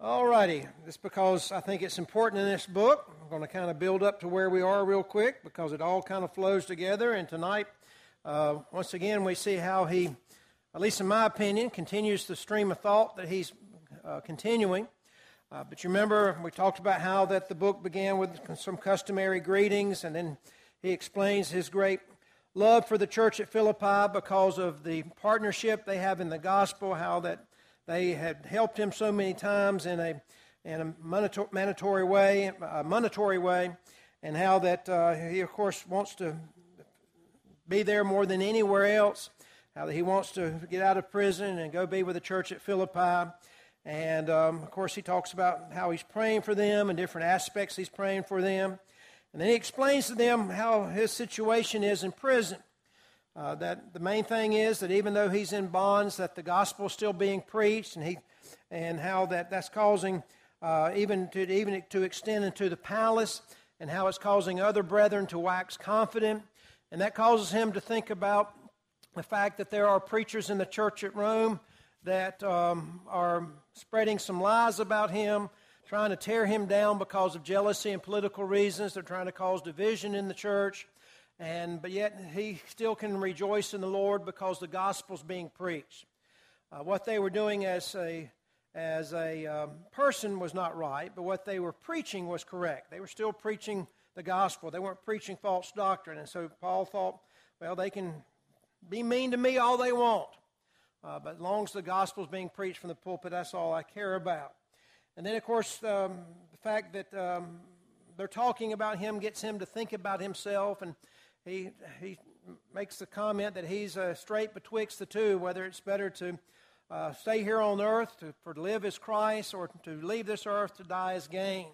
All righty. Just because I think it's important in this book, I'm going to kind of build up to where we are real quick because it all kind of flows together. And tonight, uh, once again, we see how he, at least in my opinion, continues the stream of thought that he's uh, continuing. Uh, but you remember, we talked about how that the book began with some customary greetings, and then he explains his great love for the church at Philippi because of the partnership they have in the gospel, how that they had helped him so many times in a, in a mandatory way, a monetary way, and how that uh, he, of course, wants to be there more than anywhere else, how that he wants to get out of prison and go be with the church at Philippi. And um, of course, he talks about how he's praying for them and different aspects he's praying for them. And then he explains to them how his situation is in prison. Uh, that the main thing is that even though he's in bonds, that the gospel is still being preached, and he, and how that that's causing uh, even to even to extend into the palace, and how it's causing other brethren to wax confident, and that causes him to think about the fact that there are preachers in the church at Rome that um, are spreading some lies about him, trying to tear him down because of jealousy and political reasons. They're trying to cause division in the church. And, but yet he still can rejoice in the Lord because the gospel's being preached. Uh, what they were doing as a, as a um, person was not right, but what they were preaching was correct. They were still preaching the gospel. They weren't preaching false doctrine. And so Paul thought, well, they can be mean to me all they want. Uh, but as long as the gospel is being preached from the pulpit, that's all I care about. And then, of course, um, the fact that um, they're talking about him gets him to think about himself and he, he makes the comment that he's uh, strait betwixt the two, whether it's better to uh, stay here on earth to, for to live as Christ or to leave this earth to die as gain.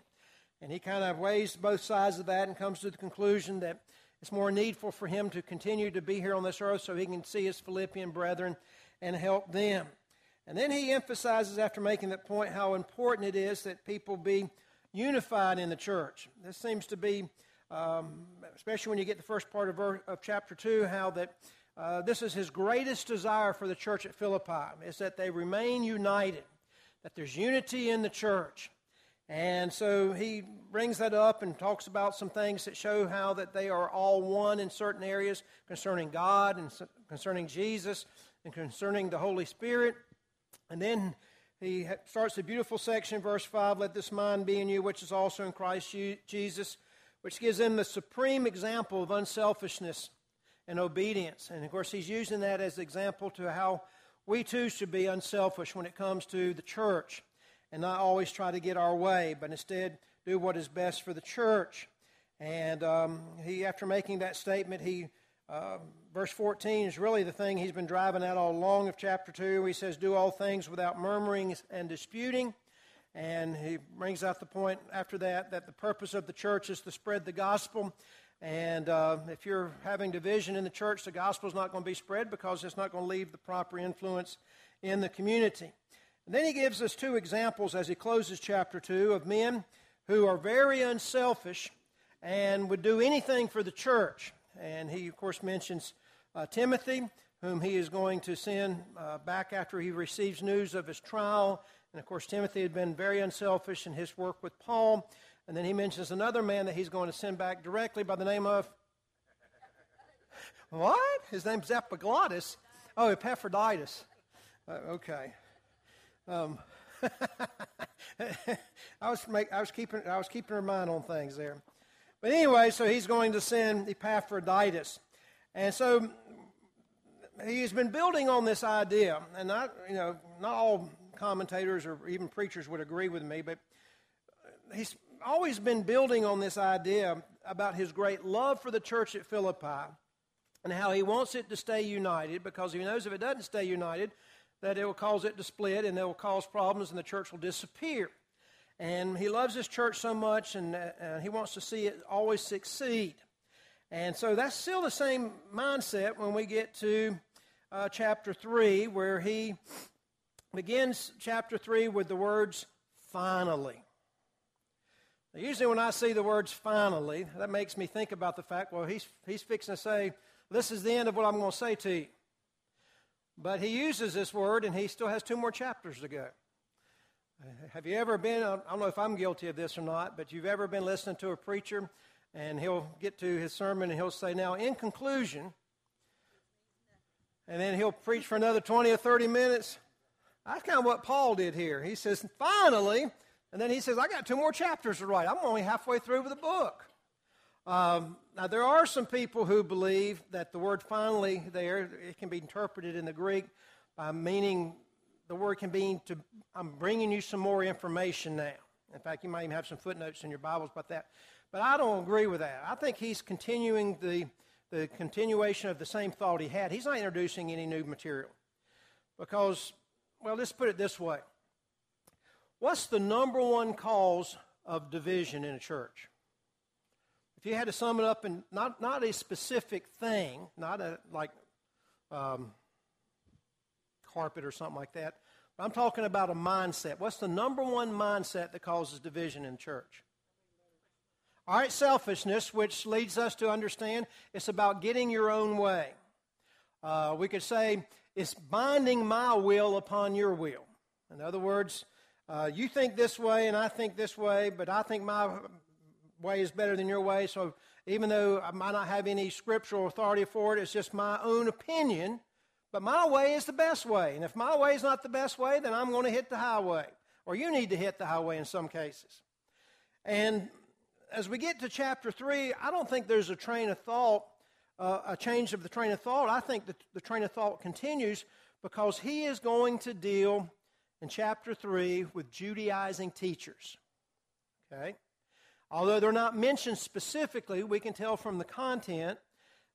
And he kind of weighs both sides of that and comes to the conclusion that it's more needful for him to continue to be here on this earth so he can see his Philippian brethren and help them. And then he emphasizes, after making that point, how important it is that people be unified in the church. This seems to be um, especially when you get the first part of, verse, of chapter 2, how that uh, this is his greatest desire for the church at Philippi, is that they remain united, that there's unity in the church. And so he brings that up and talks about some things that show how that they are all one in certain areas concerning God and concerning Jesus and concerning the Holy Spirit. And then he starts a beautiful section, verse 5 Let this mind be in you, which is also in Christ Jesus, which gives them the supreme example of unselfishness and obedience. And of course, he's using that as example to how we too should be unselfish when it comes to the church and not always try to get our way, but instead do what is best for the church. And um, he, after making that statement, he uh, verse 14 is really the thing he's been driving at all along of chapter 2. He says, Do all things without murmuring and disputing and he brings out the point after that that the purpose of the church is to spread the gospel. And uh, if you're having division in the church, the gospel is not going to be spread because it's not going to leave the proper influence in the community. And then he gives us two examples as he closes chapter 2 of men who are very unselfish and would do anything for the church. And he, of course, mentions uh, Timothy, whom he is going to send uh, back after he receives news of his trial and of course, Timothy had been very unselfish in his work with Paul. And then he mentions another man that he's going to send back directly by the name of. What? His name's Epiglotus. Oh, Epaphroditus. Uh, okay. Um, I was make, I was keeping I was keeping her mind on things there. But anyway, so he's going to send Epaphroditus, and so he's been building on this idea, and you know not all commentators or even preachers would agree with me, but he's always been building on this idea about his great love for the church at Philippi and how he wants it to stay united because he knows if it doesn't stay united, that it will cause it to split and it will cause problems and the church will disappear. And he loves his church so much and uh, he wants to see it always succeed. And so that's still the same mindset when we get to uh, chapter 3, where he begins chapter 3 with the words, finally. Now, usually, when I see the words finally, that makes me think about the fact, well, he's, he's fixing to say, this is the end of what I'm going to say to you. But he uses this word, and he still has two more chapters to go. Have you ever been, I don't know if I'm guilty of this or not, but you've ever been listening to a preacher and he'll get to his sermon and he'll say, Now, in conclusion, and then he'll preach for another 20 or 30 minutes. That's kind of what Paul did here. He says, Finally, and then he says, I got two more chapters to write. I'm only halfway through with the book. Um, now, there are some people who believe that the word finally there, it can be interpreted in the Greek by meaning the word can mean to, I'm bringing you some more information now. In fact, you might even have some footnotes in your Bibles about that. But I don't agree with that. I think he's continuing the, the continuation of the same thought he had. He's not introducing any new material. Because, well, let's put it this way What's the number one cause of division in a church? If you had to sum it up in not, not a specific thing, not a like um, carpet or something like that, I'm talking about a mindset. What's the number one mindset that causes division in church? All right, selfishness, which leads us to understand it's about getting your own way. Uh, we could say it's binding my will upon your will. In other words, uh, you think this way and I think this way, but I think my way is better than your way. So even though I might not have any scriptural authority for it, it's just my own opinion. But my way is the best way. And if my way is not the best way, then I'm going to hit the highway. Or you need to hit the highway in some cases. And as we get to chapter 3, I don't think there's a train of thought, uh, a change of the train of thought. I think that the train of thought continues because he is going to deal in chapter 3 with Judaizing teachers. Okay? Although they're not mentioned specifically, we can tell from the content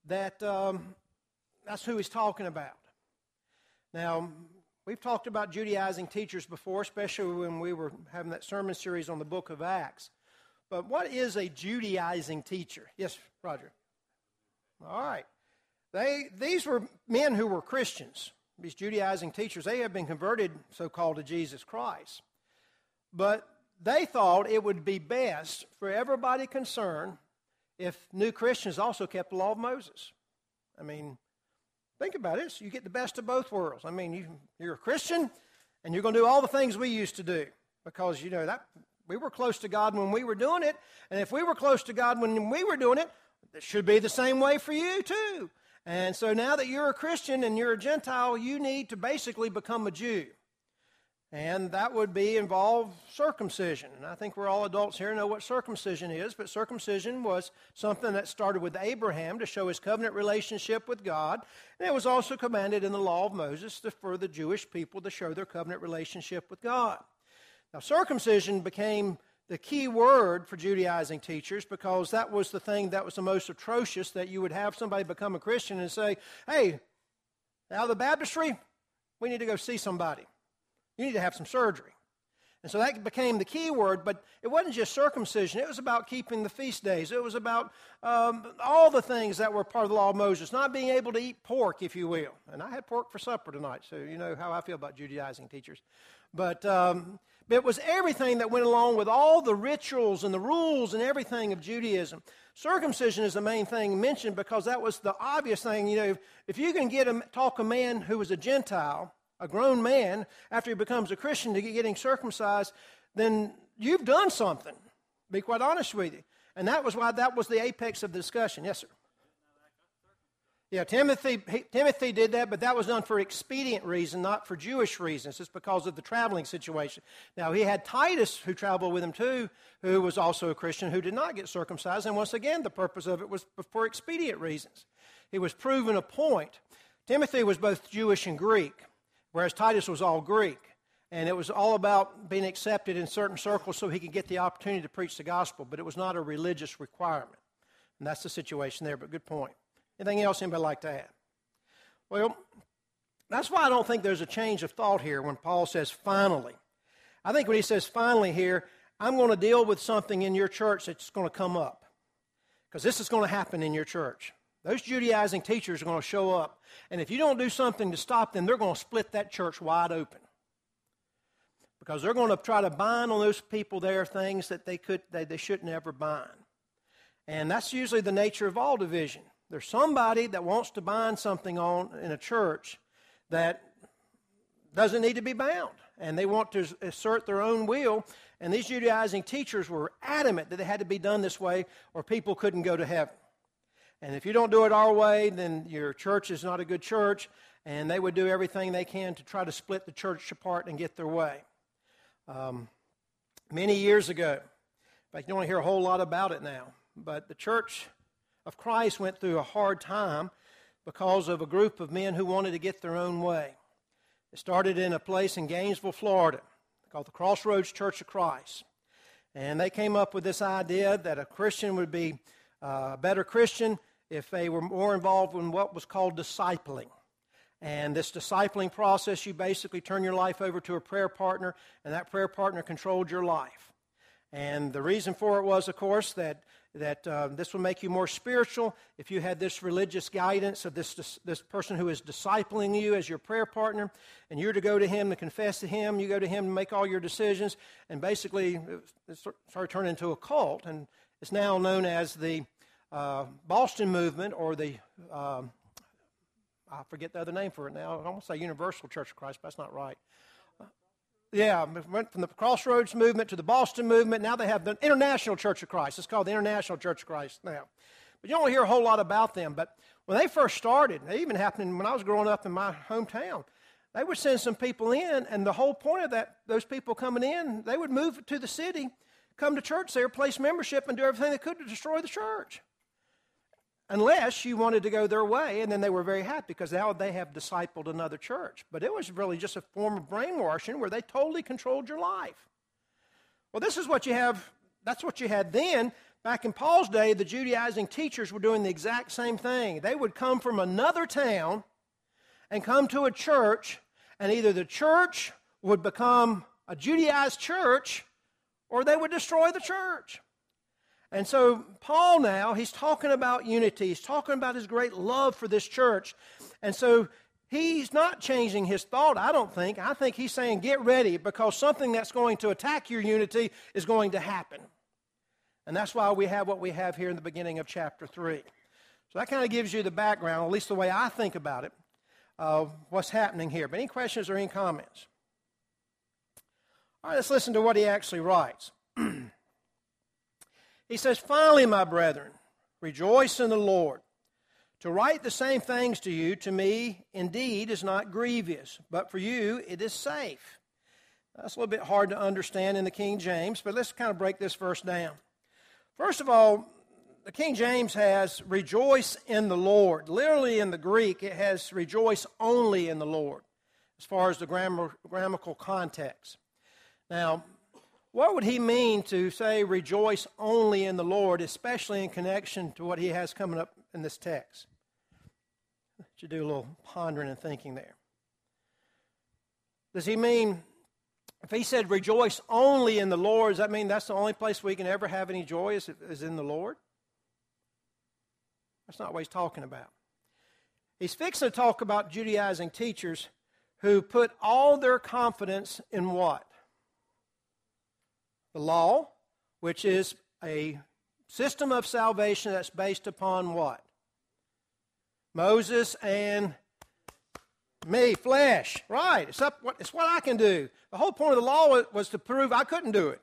that um, that's who he's talking about. Now, we've talked about Judaizing teachers before, especially when we were having that sermon series on the book of Acts. But what is a Judaizing teacher? Yes, Roger. All right. They, these were men who were Christians. These Judaizing teachers, they have been converted, so called, to Jesus Christ. But they thought it would be best for everybody concerned if new Christians also kept the law of Moses. I mean, think about it. You get the best of both worlds. I mean, you, you're a Christian, and you're going to do all the things we used to do because, you know, that we were close to God when we were doing it. And if we were close to God when we were doing it, it should be the same way for you, too. And so now that you're a Christian and you're a Gentile, you need to basically become a Jew. And that would be involve circumcision. And I think we're all adults here know what circumcision is, but circumcision was something that started with Abraham to show his covenant relationship with God. And it was also commanded in the law of Moses to, for the Jewish people to show their covenant relationship with God. Now, circumcision became the key word for Judaizing teachers because that was the thing that was the most atrocious that you would have somebody become a Christian and say, hey, of the baptistry, we need to go see somebody. You need to have some surgery. And so that became the key word, but it wasn't just circumcision. It was about keeping the feast days. It was about um, all the things that were part of the law of Moses, not being able to eat pork, if you will. And I had pork for supper tonight, so you know how I feel about Judaizing teachers. But um, it was everything that went along with all the rituals and the rules and everything of Judaism. Circumcision is the main thing mentioned because that was the obvious thing. You know, if you can get a, talk a man who was a Gentile, a grown man, after he becomes a Christian to get getting circumcised, then you've done something. Be quite honest with you. And that was why that was the apex of the discussion. Yes, sir. Yeah, Timothy, he, Timothy did that, but that was done for expedient reason, not for Jewish reasons. It's because of the traveling situation. Now, he had Titus, who traveled with him too, who was also a Christian, who did not get circumcised. And once again, the purpose of it was for expedient reasons. He was proving a point. Timothy was both Jewish and Greek, whereas Titus was all Greek. And it was all about being accepted in certain circles so he could get the opportunity to preach the gospel, but it was not a religious requirement. And that's the situation there, but good point. Anything else anybody like to add? Well, that's why I don't think there's a change of thought here when Paul says finally. I think when he says finally here, I'm going to deal with something in your church that's going to come up. Because this is going to happen in your church. Those Judaizing teachers are going to show up. And if you don't do something to stop them, they're going to split that church wide open. Because they're going to try to bind on those people there things that they, could, they, they shouldn't ever bind. And that's usually the nature of all division. There's somebody that wants to bind something on in a church that doesn't need to be bound. and they want to assert their own will. And these Judaizing teachers were adamant that they had to be done this way or people couldn't go to heaven. And if you don't do it our way, then your church is not a good church. And they would do everything they can to try to split the church apart and get their way. Um, many years ago, in fact, you don't hear a whole lot about it now, but the church of Christ went through a hard time because of a group of men who wanted to get their own way. It started in a place in Gainesville, Florida, called the Crossroads Church of Christ. And they came up with this idea that a Christian would be a better Christian if they were more involved in what was called discipling. And this discipling process, you basically turn your life over to a prayer partner, and that prayer partner controlled your life. And the reason for it was, of course, that, that uh, this would make you more spiritual if you had this religious guidance of this, this, person who is discipling you as your prayer partner, and you're to go to him to confess to him, you go to him to make all your decisions, and basically it started turning into a cult, and it's now known as the uh, Boston movement or the um, I forget the other name for it now. I almost say Universal Church of Christ, but that's not right. Yeah, went from the Crossroads movement to the Boston movement. Now they have the International Church of Christ. It's called the International Church of Christ now. But you don't hear a whole lot about them. But when they first started, it even happened when I was growing up in my hometown. They would send some people in, and the whole point of that, those people coming in, they would move to the city, come to church there, place membership, and do everything they could to destroy the church unless you wanted to go their way, and then they were very happy because now they have discipled another church. But it was really just a form of brainwashing where they totally controlled your life. Well, this is what you have, that's what you had then. Back in Paul's day, the Judaizing teachers were doing the exact same thing. They would come from another town and come to a church, and either the church would become a Judaized church or they would destroy the church. And so, Paul now, he's talking about unity. He's talking about his great love for this church. And so, he's not changing his thought, I don't think. I think he's saying, get ready because something that's going to attack your unity is going to happen. And that's why we have what we have here in the beginning of chapter 3. So, that kind of gives you the background, at least the way I think about it, of what's happening here. But any questions or any comments? All right, let's listen to what he actually writes. He says, Finally, my brethren, rejoice in the Lord. To write the same things to you, to me, indeed, is not grievous, but for you it is safe. That's a little bit hard to understand in the King James, but let's kind of break this verse down. First of all, the King James has rejoice in the Lord. Literally in the Greek, it has rejoice only in the Lord, as far as the grammar, grammatical context. Now, what would he mean to say rejoice only in the Lord, especially in connection to what he has coming up in this text? Should do a little pondering and thinking there. Does he mean, if he said rejoice only in the Lord, does that mean that's the only place we can ever have any joy is, is in the Lord? That's not what he's talking about. He's fixing to talk about Judaizing teachers who put all their confidence in what? The law, which is a system of salvation that's based upon what? Moses and me, flesh. Right. It's, up, it's what I can do. The whole point of the law was to prove I couldn't do it.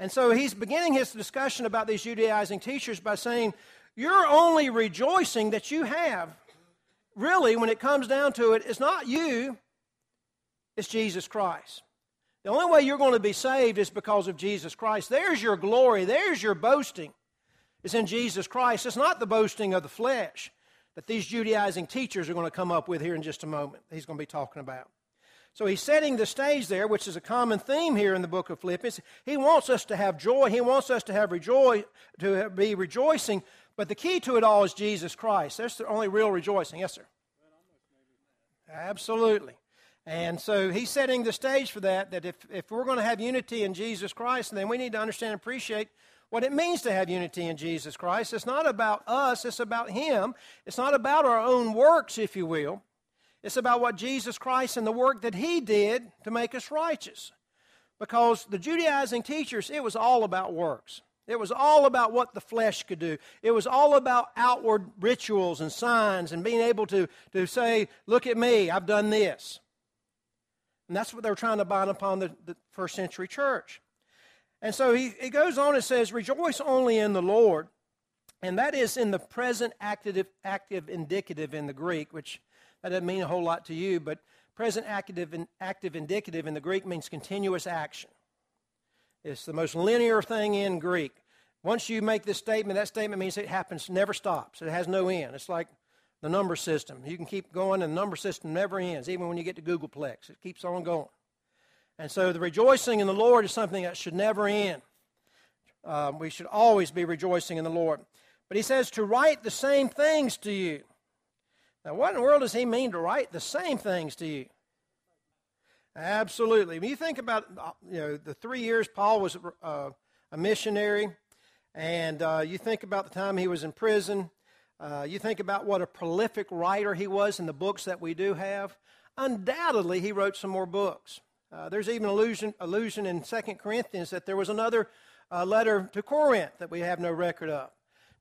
And so he's beginning his discussion about these Judaizing teachers by saying, You're only rejoicing that you have. Really, when it comes down to it, it's not you, it's Jesus Christ. The only way you're going to be saved is because of Jesus Christ. There's your glory. There's your boasting. It's in Jesus Christ. It's not the boasting of the flesh that these Judaizing teachers are going to come up with here in just a moment. He's going to be talking about. So he's setting the stage there, which is a common theme here in the book of Philippians. He wants us to have joy. He wants us to have rejoice, to be rejoicing. But the key to it all is Jesus Christ. That's the only real rejoicing. Yes, sir. Absolutely. And so he's setting the stage for that, that if, if we're going to have unity in Jesus Christ, then we need to understand and appreciate what it means to have unity in Jesus Christ. It's not about us, it's about him. It's not about our own works, if you will. It's about what Jesus Christ and the work that he did to make us righteous. Because the Judaizing teachers, it was all about works. It was all about what the flesh could do. It was all about outward rituals and signs and being able to, to say, Look at me, I've done this. And that's what they were trying to bind upon the, the first century church. And so he, he goes on and says, Rejoice only in the Lord. And that is in the present active, active indicative in the Greek, which that doesn't mean a whole lot to you, but present active, active indicative in the Greek means continuous action. It's the most linear thing in Greek. Once you make this statement, that statement means it happens, never stops. It has no end. It's like the number system. You can keep going, and the number system never ends, even when you get to googolplex. It keeps on going. And so the rejoicing in the Lord is something that should never end. Uh, we should always be rejoicing in the Lord. But he says to write the same things to you. Now, what in the world does he mean to write the same things to you? Absolutely. When you think about uh, you know the three years Paul was uh, a missionary, and uh, you think about the time he was in prison, uh, you think about what a prolific writer he was in the books that we do have. Undoubtedly, he wrote some more books. Uh, there's even allusion allusion in Second Corinthians that there was another uh, letter to Corinth that we have no record of.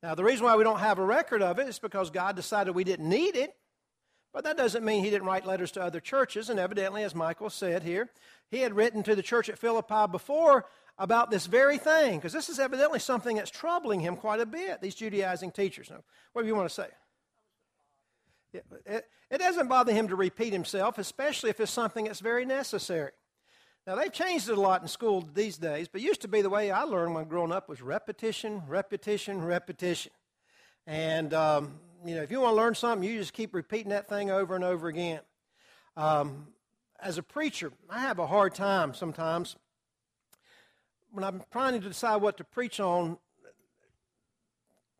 Now, the reason why we don't have a record of it is because God decided we didn't need it. But that doesn't mean he didn't write letters to other churches. And evidently, as Michael said here, he had written to the church at Philippi before about this very thing, because this is evidently something that's troubling him quite a bit, these Judaizing teachers. Now, what do you want to say? It, it doesn't bother him to repeat himself, especially if it's something that's very necessary. Now, they've changed it a lot in school these days, but used to be the way I learned when growing up was repetition, repetition, repetition. And, um, you know, if you want to learn something, you just keep repeating that thing over and over again. Um, as a preacher, I have a hard time sometimes when I'm trying to decide what to preach on,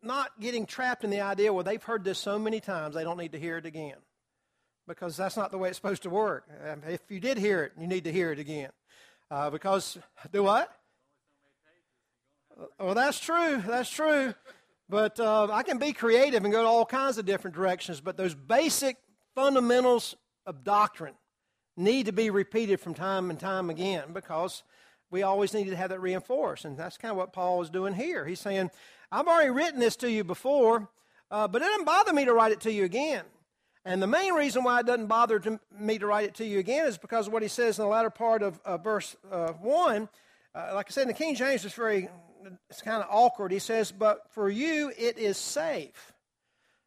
not getting trapped in the idea, well, they've heard this so many times, they don't need to hear it again because that's not the way it's supposed to work. Um, if you did hear it, you need to hear it again. Uh, because, do what? Well, that's true. That's true. But uh, I can be creative and go to all kinds of different directions. But those basic fundamentals of doctrine need to be repeated from time and time again because we always need to have that reinforced. And that's kind of what Paul is doing here. He's saying, I've already written this to you before, uh, but it doesn't bother me to write it to you again. And the main reason why it doesn't bother to me to write it to you again is because of what he says in the latter part of uh, verse uh, 1. Uh, like I said, in the King James, it's very, it's kind of awkward. He says, But for you it is safe.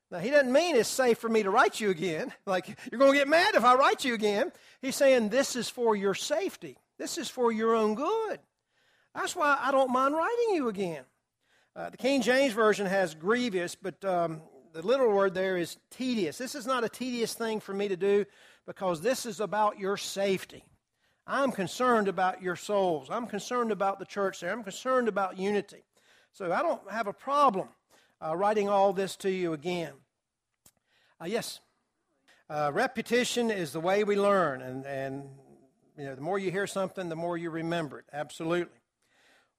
Now, he doesn't mean it's safe for me to write you again. Like, you're going to get mad if I write you again. He's saying, This is for your safety, this is for your own good. That's why I don't mind writing you again. Uh, the King James Version has grievous, but um, the literal word there is tedious. This is not a tedious thing for me to do because this is about your safety. I'm concerned about your souls. I'm concerned about the church there. I'm concerned about unity. So I don't have a problem uh, writing all this to you again. Uh, yes, uh, repetition is the way we learn, and, and you know, the more you hear something, the more you remember it. Absolutely.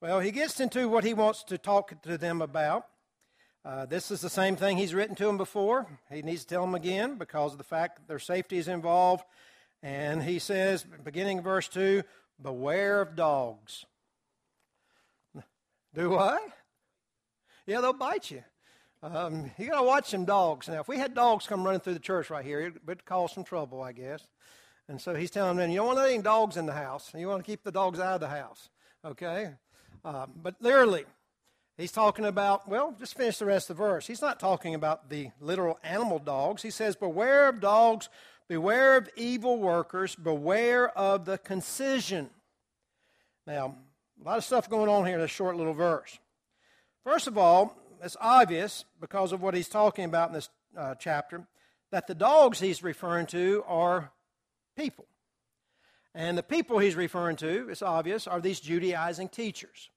Well, he gets into what he wants to talk to them about. Uh, this is the same thing he's written to them before. He needs to tell them again because of the fact that their safety is involved. And he says, beginning verse 2, beware of dogs. Do what? Yeah, they'll bite you. Um, you got to watch some dogs. Now, if we had dogs come running through the church right here, it would cause some trouble, I guess. And so he's telling them, you don't want any dogs in the house. You want to keep the dogs out of the house. Okay? Uh, but literally, He's talking about, well, just finish the rest of the verse. He's not talking about the literal animal dogs. He says, Beware of dogs, beware of evil workers, beware of the concision. Now, a lot of stuff going on here in this short little verse. First of all, it's obvious because of what he's talking about in this uh, chapter that the dogs he's referring to are people. And the people he's referring to, it's obvious, are these Judaizing teachers.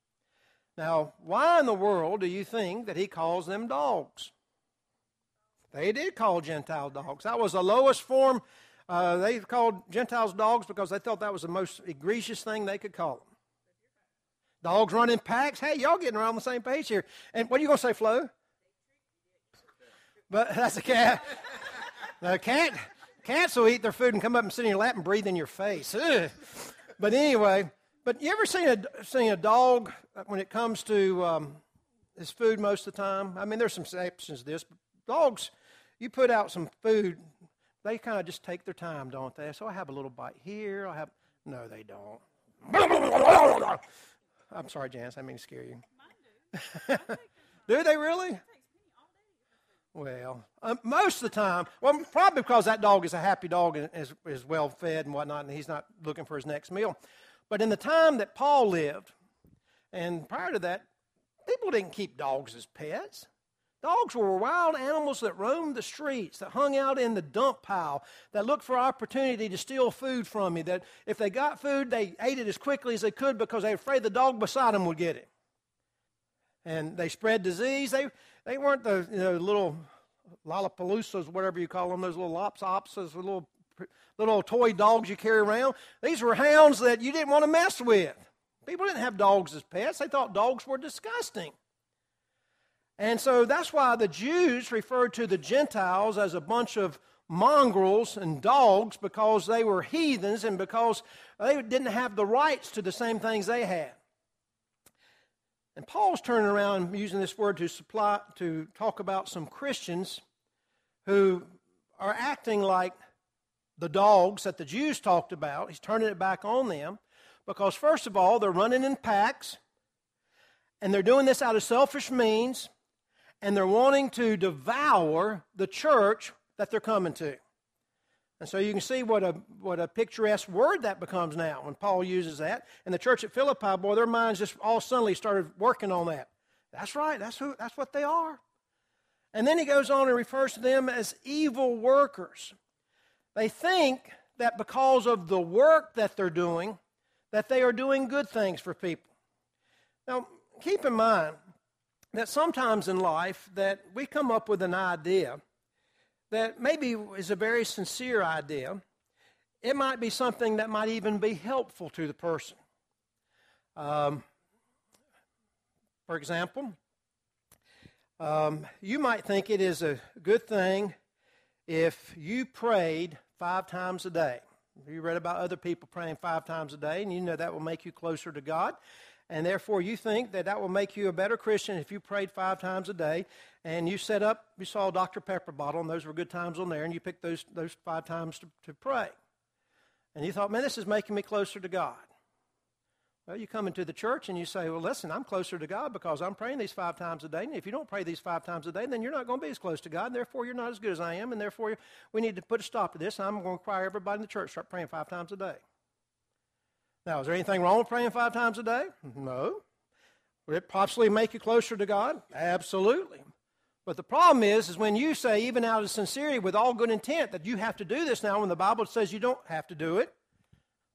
Now, why in the world do you think that he calls them dogs? They did call Gentile dogs. That was the lowest form. Uh, they called Gentiles dogs because they thought that was the most egregious thing they could call them. Dogs running packs. Hey, y'all getting around the same page here. And what are you going to say, Flo? But that's a cat. The cat, cats will eat their food and come up and sit in your lap and breathe in your face. Ugh. But anyway, but you ever seen a, seen a dog when it comes to um, his food most of the time? I mean, there's some exceptions to this. But dogs, you put out some food, they kind of just take their time, don't they? So I have a little bite here. I have No, they don't. I'm sorry, Janice. I mean to scare you. do they really? Well, uh, most of the time, well, probably because that dog is a happy dog and is, is well fed and whatnot, and he's not looking for his next meal. But in the time that Paul lived, and prior to that, people didn't keep dogs as pets. Dogs were wild animals that roamed the streets, that hung out in the dump pile, that looked for opportunity to steal food from you, that if they got food, they ate it as quickly as they could because they were afraid the dog beside them would get it. And they spread disease. They, they weren't the you know, little lollapaloozas, whatever you call them, those little ops those little, little toy dogs you carry around. These were hounds that you didn't want to mess with. People didn't have dogs as pets, they thought dogs were disgusting. And so that's why the Jews referred to the Gentiles as a bunch of mongrels and dogs because they were heathens and because they didn't have the rights to the same things they had. And Paul's turning around using this word to supply to talk about some Christians who are acting like the dogs that the Jews talked about. He's turning it back on them because first of all, they're running in packs and they're doing this out of selfish means and they're wanting to devour the church that they're coming to. And so you can see what a, what a picturesque word that becomes now when Paul uses that. And the church at Philippi, boy, their minds just all suddenly started working on that. That's right, that's, who, that's what they are. And then he goes on and refers to them as evil workers. They think that because of the work that they're doing, that they are doing good things for people. Now, keep in mind that sometimes in life that we come up with an idea that maybe is a very sincere idea. It might be something that might even be helpful to the person. Um, for example, um, you might think it is a good thing if you prayed five times a day. You read about other people praying five times a day, and you know that will make you closer to God and therefore you think that that will make you a better Christian if you prayed five times a day, and you set up, you saw a Dr. Pepper bottle, and those were good times on there, and you picked those, those five times to, to pray. And you thought, man, this is making me closer to God. Well, you come into the church and you say, well, listen, I'm closer to God because I'm praying these five times a day. And if you don't pray these five times a day, then you're not going to be as close to God. And therefore, you're not as good as I am. And therefore, we need to put a stop to this. I'm going to require everybody in the church start praying five times a day. Now, is there anything wrong with praying five times a day? No. Would it possibly make you closer to God? Absolutely. But the problem is, is when you say, even out of sincerity, with all good intent, that you have to do this now, when the Bible says you don't have to do it.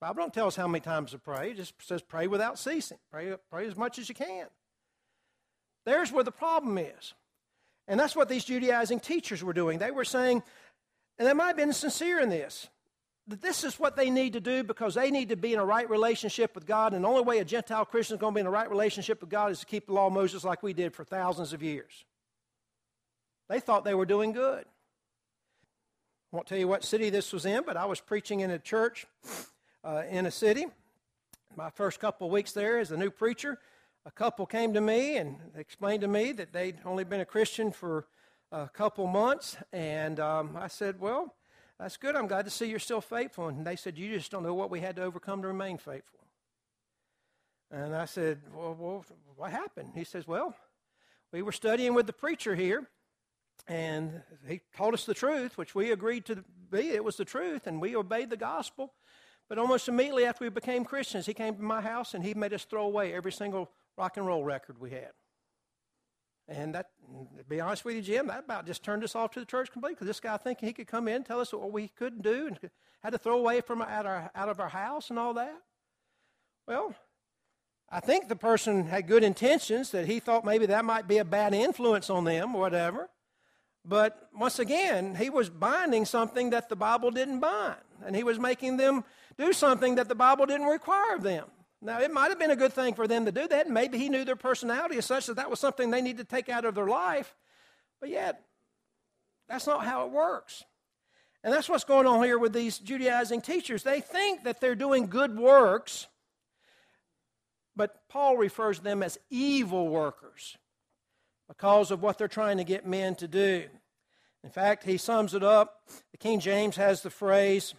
The Bible don't tell us how many times to pray. It just says pray without ceasing. Pray, pray as much as you can. There's where the problem is. And that's what these Judaizing teachers were doing. They were saying, and they might have been sincere in this, this is what they need to do because they need to be in a right relationship with God. And the only way a Gentile Christian is going to be in a right relationship with God is to keep the law of Moses like we did for thousands of years. They thought they were doing good. I won't tell you what city this was in, but I was preaching in a church uh, in a city. My first couple of weeks there as a new preacher, a couple came to me and explained to me that they'd only been a Christian for a couple months. And um, I said, Well, that's good. I'm glad to see you're still faithful. And they said, You just don't know what we had to overcome to remain faithful. And I said, Well, well what happened? He says, Well, we were studying with the preacher here, and he told us the truth, which we agreed to be. It was the truth, and we obeyed the gospel. But almost immediately after we became Christians, he came to my house and he made us throw away every single rock and roll record we had. And that, to be honest with you, Jim, that about just turned us off to the church completely. Because this guy thinking he could come in, tell us what we couldn't do, and had to throw away from out, our, out of our house and all that. Well, I think the person had good intentions that he thought maybe that might be a bad influence on them or whatever. But once again, he was binding something that the Bible didn't bind, and he was making them do something that the Bible didn't require of them. Now, it might have been a good thing for them to do that. Maybe he knew their personality as such that that was something they needed to take out of their life. But yet, that's not how it works. And that's what's going on here with these Judaizing teachers. They think that they're doing good works, but Paul refers to them as evil workers because of what they're trying to get men to do. In fact, he sums it up. The King James has the phrase,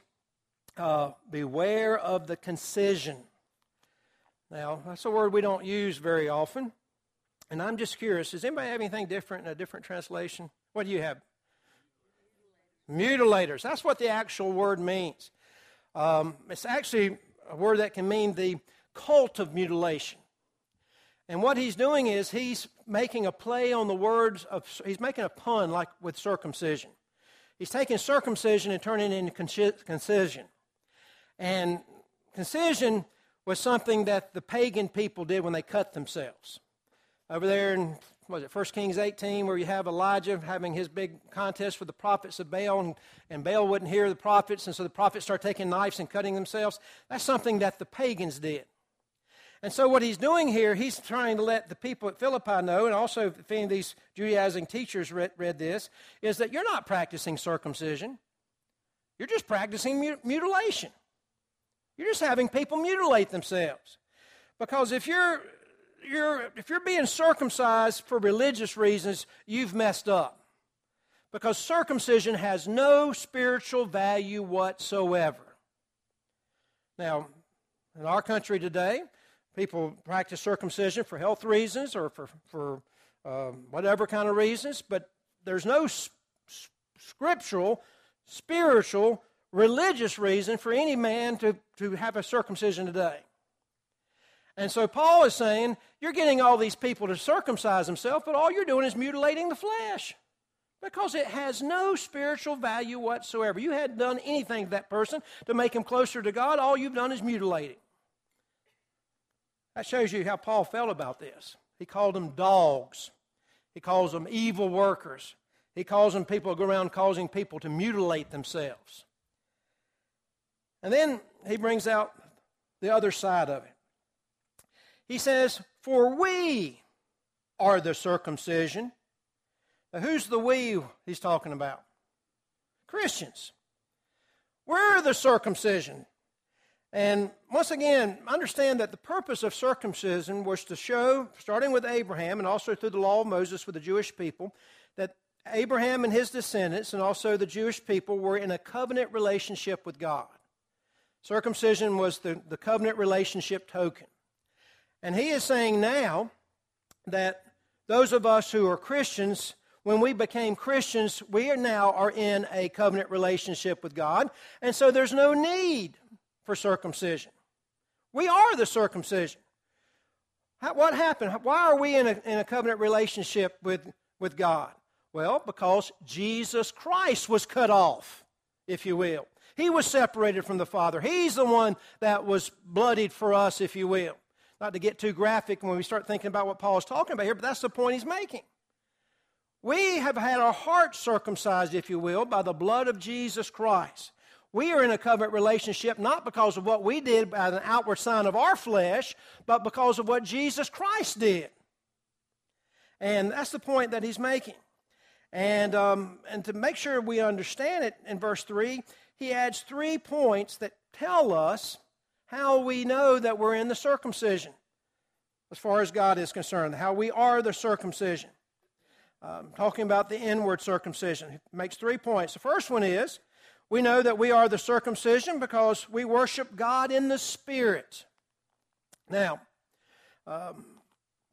uh, beware of the concision. Now, that's a word we don't use very often. And I'm just curious does anybody have anything different in a different translation? What do you have? Mutilators. That's what the actual word means. Um, it's actually a word that can mean the cult of mutilation. And what he's doing is he's making a play on the words of, he's making a pun like with circumcision. He's taking circumcision and turning it into concision. And concision was something that the pagan people did when they cut themselves. Over there in was it 1 Kings 18 where you have Elijah having his big contest with the prophets of Baal and, and Baal wouldn't hear the prophets and so the prophets start taking knives and cutting themselves. That's something that the pagans did. And so what he's doing here, he's trying to let the people at Philippi know, and also if any of these Judaizing teachers read, read this, is that you're not practicing circumcision. You're just practicing mutilation. You're just having people mutilate themselves. Because if you're, you're, if you're being circumcised for religious reasons, you've messed up. Because circumcision has no spiritual value whatsoever. Now, in our country today, people practice circumcision for health reasons or for, for um, whatever kind of reasons, but there's no scriptural, spiritual religious reason for any man to, to have a circumcision today. And so Paul is saying, you're getting all these people to circumcise themselves, but all you're doing is mutilating the flesh because it has no spiritual value whatsoever. You hadn't done anything to that person to make him closer to God. All you've done is mutilating. That shows you how Paul felt about this. He called them dogs. He calls them evil workers. He calls them people who go around causing people to mutilate themselves. And then he brings out the other side of it. He says, For we are the circumcision. Now, who's the we he's talking about? Christians. We're the circumcision. And once again, understand that the purpose of circumcision was to show, starting with Abraham and also through the law of Moses with the Jewish people, that Abraham and his descendants and also the Jewish people were in a covenant relationship with God. Circumcision was the, the covenant relationship token. And he is saying now that those of us who are Christians, when we became Christians, we are now are in a covenant relationship with God. And so there's no need for circumcision. We are the circumcision. What happened? Why are we in a, in a covenant relationship with, with God? Well, because Jesus Christ was cut off, if you will. He was separated from the Father. He's the one that was bloodied for us, if you will. Not to get too graphic when we start thinking about what Paul is talking about here, but that's the point he's making. We have had our hearts circumcised, if you will, by the blood of Jesus Christ. We are in a covenant relationship not because of what we did by an outward sign of our flesh, but because of what Jesus Christ did. And that's the point that he's making. And, um, and to make sure we understand it in verse 3, he adds three points that tell us how we know that we're in the circumcision, as far as God is concerned, how we are the circumcision. Um, talking about the inward circumcision. He makes three points. The first one is we know that we are the circumcision because we worship God in the Spirit. Now, um,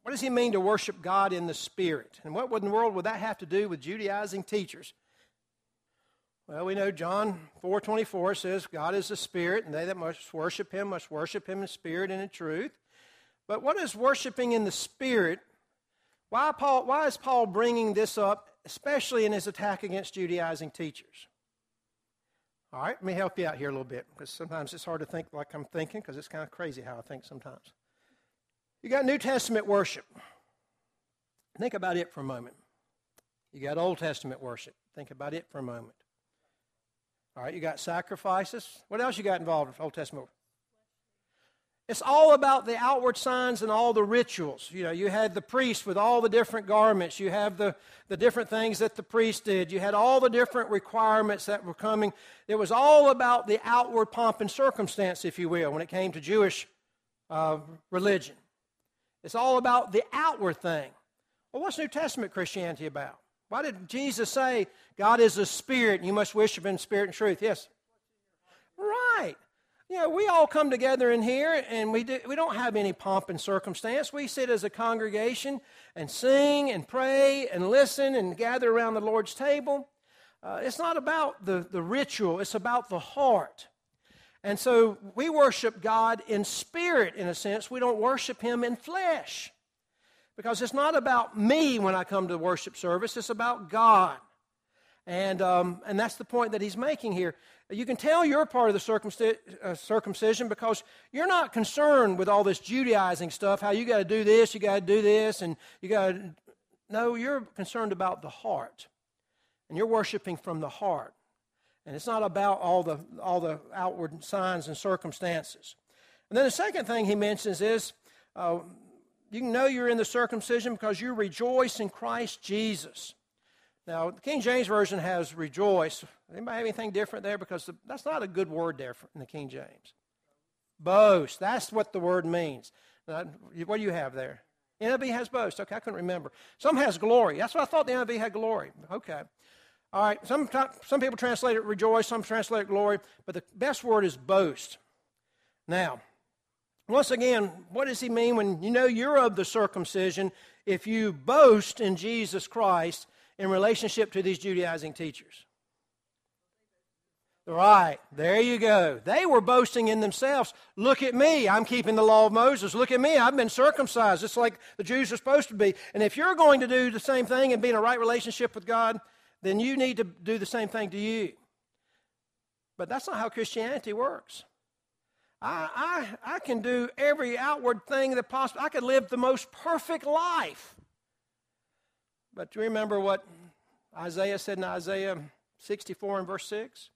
what does he mean to worship God in the Spirit? And what in the world would that have to do with Judaizing teachers? Well, we know John 4:24 says God is a spirit and they that must worship him must worship him in spirit and in truth. But what is worshiping in the spirit? Why Paul why is Paul bringing this up especially in his attack against Judaizing teachers? All right, let me help you out here a little bit because sometimes it's hard to think like I'm thinking because it's kind of crazy how I think sometimes. You got New Testament worship. Think about it for a moment. You got Old Testament worship. Think about it for a moment. All right, you got sacrifices. What else you got involved with Old Testament? It's all about the outward signs and all the rituals. You know, you had the priest with all the different garments. You have the, the different things that the priest did. You had all the different requirements that were coming. It was all about the outward pomp and circumstance, if you will, when it came to Jewish uh, religion. It's all about the outward thing. Well, what's New Testament Christianity about? Why did Jesus say God is a spirit and you must worship in spirit and truth? Yes. Right. you know, we all come together in here and we, do, we don't have any pomp and circumstance. We sit as a congregation and sing and pray and listen and gather around the Lord's table. Uh, it's not about the, the ritual, it's about the heart. And so we worship God in spirit, in a sense. We don't worship Him in flesh. Because it's not about me when I come to worship service, it's about God. And, um, and that's the point that he's making here. You can tell you're part of the uh, circumcision because you're not concerned with all this Judaizing stuff, how you got to do this, you got to do this, and you got to. No, you're concerned about the heart. And you're worshiping from the heart. And it's not about all the, all the outward signs and circumstances. And then the second thing he mentions is uh, you can know you're in the circumcision because you rejoice in Christ Jesus. Now, the King James Version has rejoice. Anybody have anything different there? Because the, that's not a good word there in the King James. Boast. That's what the word means. Now, what do you have there? NIV has boast. Okay, I couldn't remember. Some has glory. That's what I thought the NIV had glory. Okay. All right. Some, some people translate it rejoice, some translate it glory, but the best word is boast. Now, once again, what does he mean when you know you're of the circumcision if you boast in Jesus Christ in relationship to these Judaizing teachers? Right, there you go. They were boasting in themselves. Look at me, I'm keeping the law of Moses. Look at me, I've been circumcised, It's like the Jews are supposed to be. And if you're going to do the same thing and be in a right relationship with God, then you need to do the same thing to you. But that's not how Christianity works. I, I, I can do every outward thing that possible. I could live the most perfect life. But do you remember what Isaiah said in Isaiah 64 and verse 6?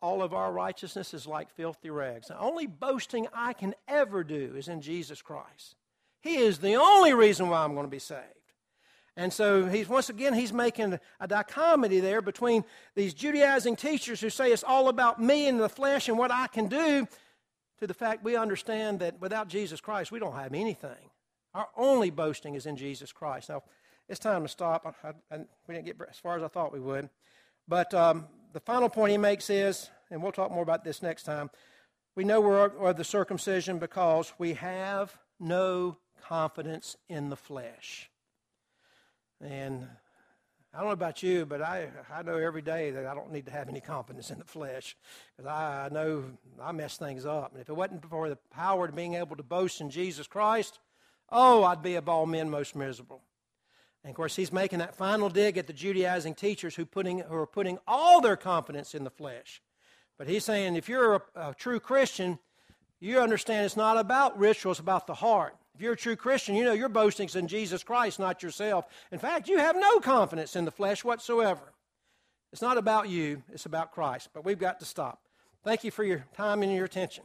All of our righteousness is like filthy rags. The only boasting I can ever do is in Jesus Christ. He is the only reason why I'm going to be saved. And so he's once again he's making a dichotomy there between these Judaizing teachers who say it's all about me and the flesh and what I can do to the fact we understand that without Jesus Christ we don't have anything. Our only boasting is in Jesus Christ. Now it's time to stop. I, I, we didn't get as far as I thought we would. But um, the final point he makes is, and we'll talk more about this next time, we know we're of the circumcision because we have no confidence in the flesh. And I don't know about you, but I, I know every day that I don't need to have any confidence in the flesh because I, I know I mess things up. And if it wasn't for the power of being able to boast in Jesus Christ, oh, I'd be of all men most miserable. And of course, he's making that final dig at the Judaizing teachers who, putting, who are putting all their confidence in the flesh. But he's saying if you're a, a true Christian, you understand it's not about rituals, it's about the heart. If you're a true Christian, you know your boasting's in Jesus Christ, not yourself. In fact, you have no confidence in the flesh whatsoever. It's not about you, it's about Christ. But we've got to stop. Thank you for your time and your attention.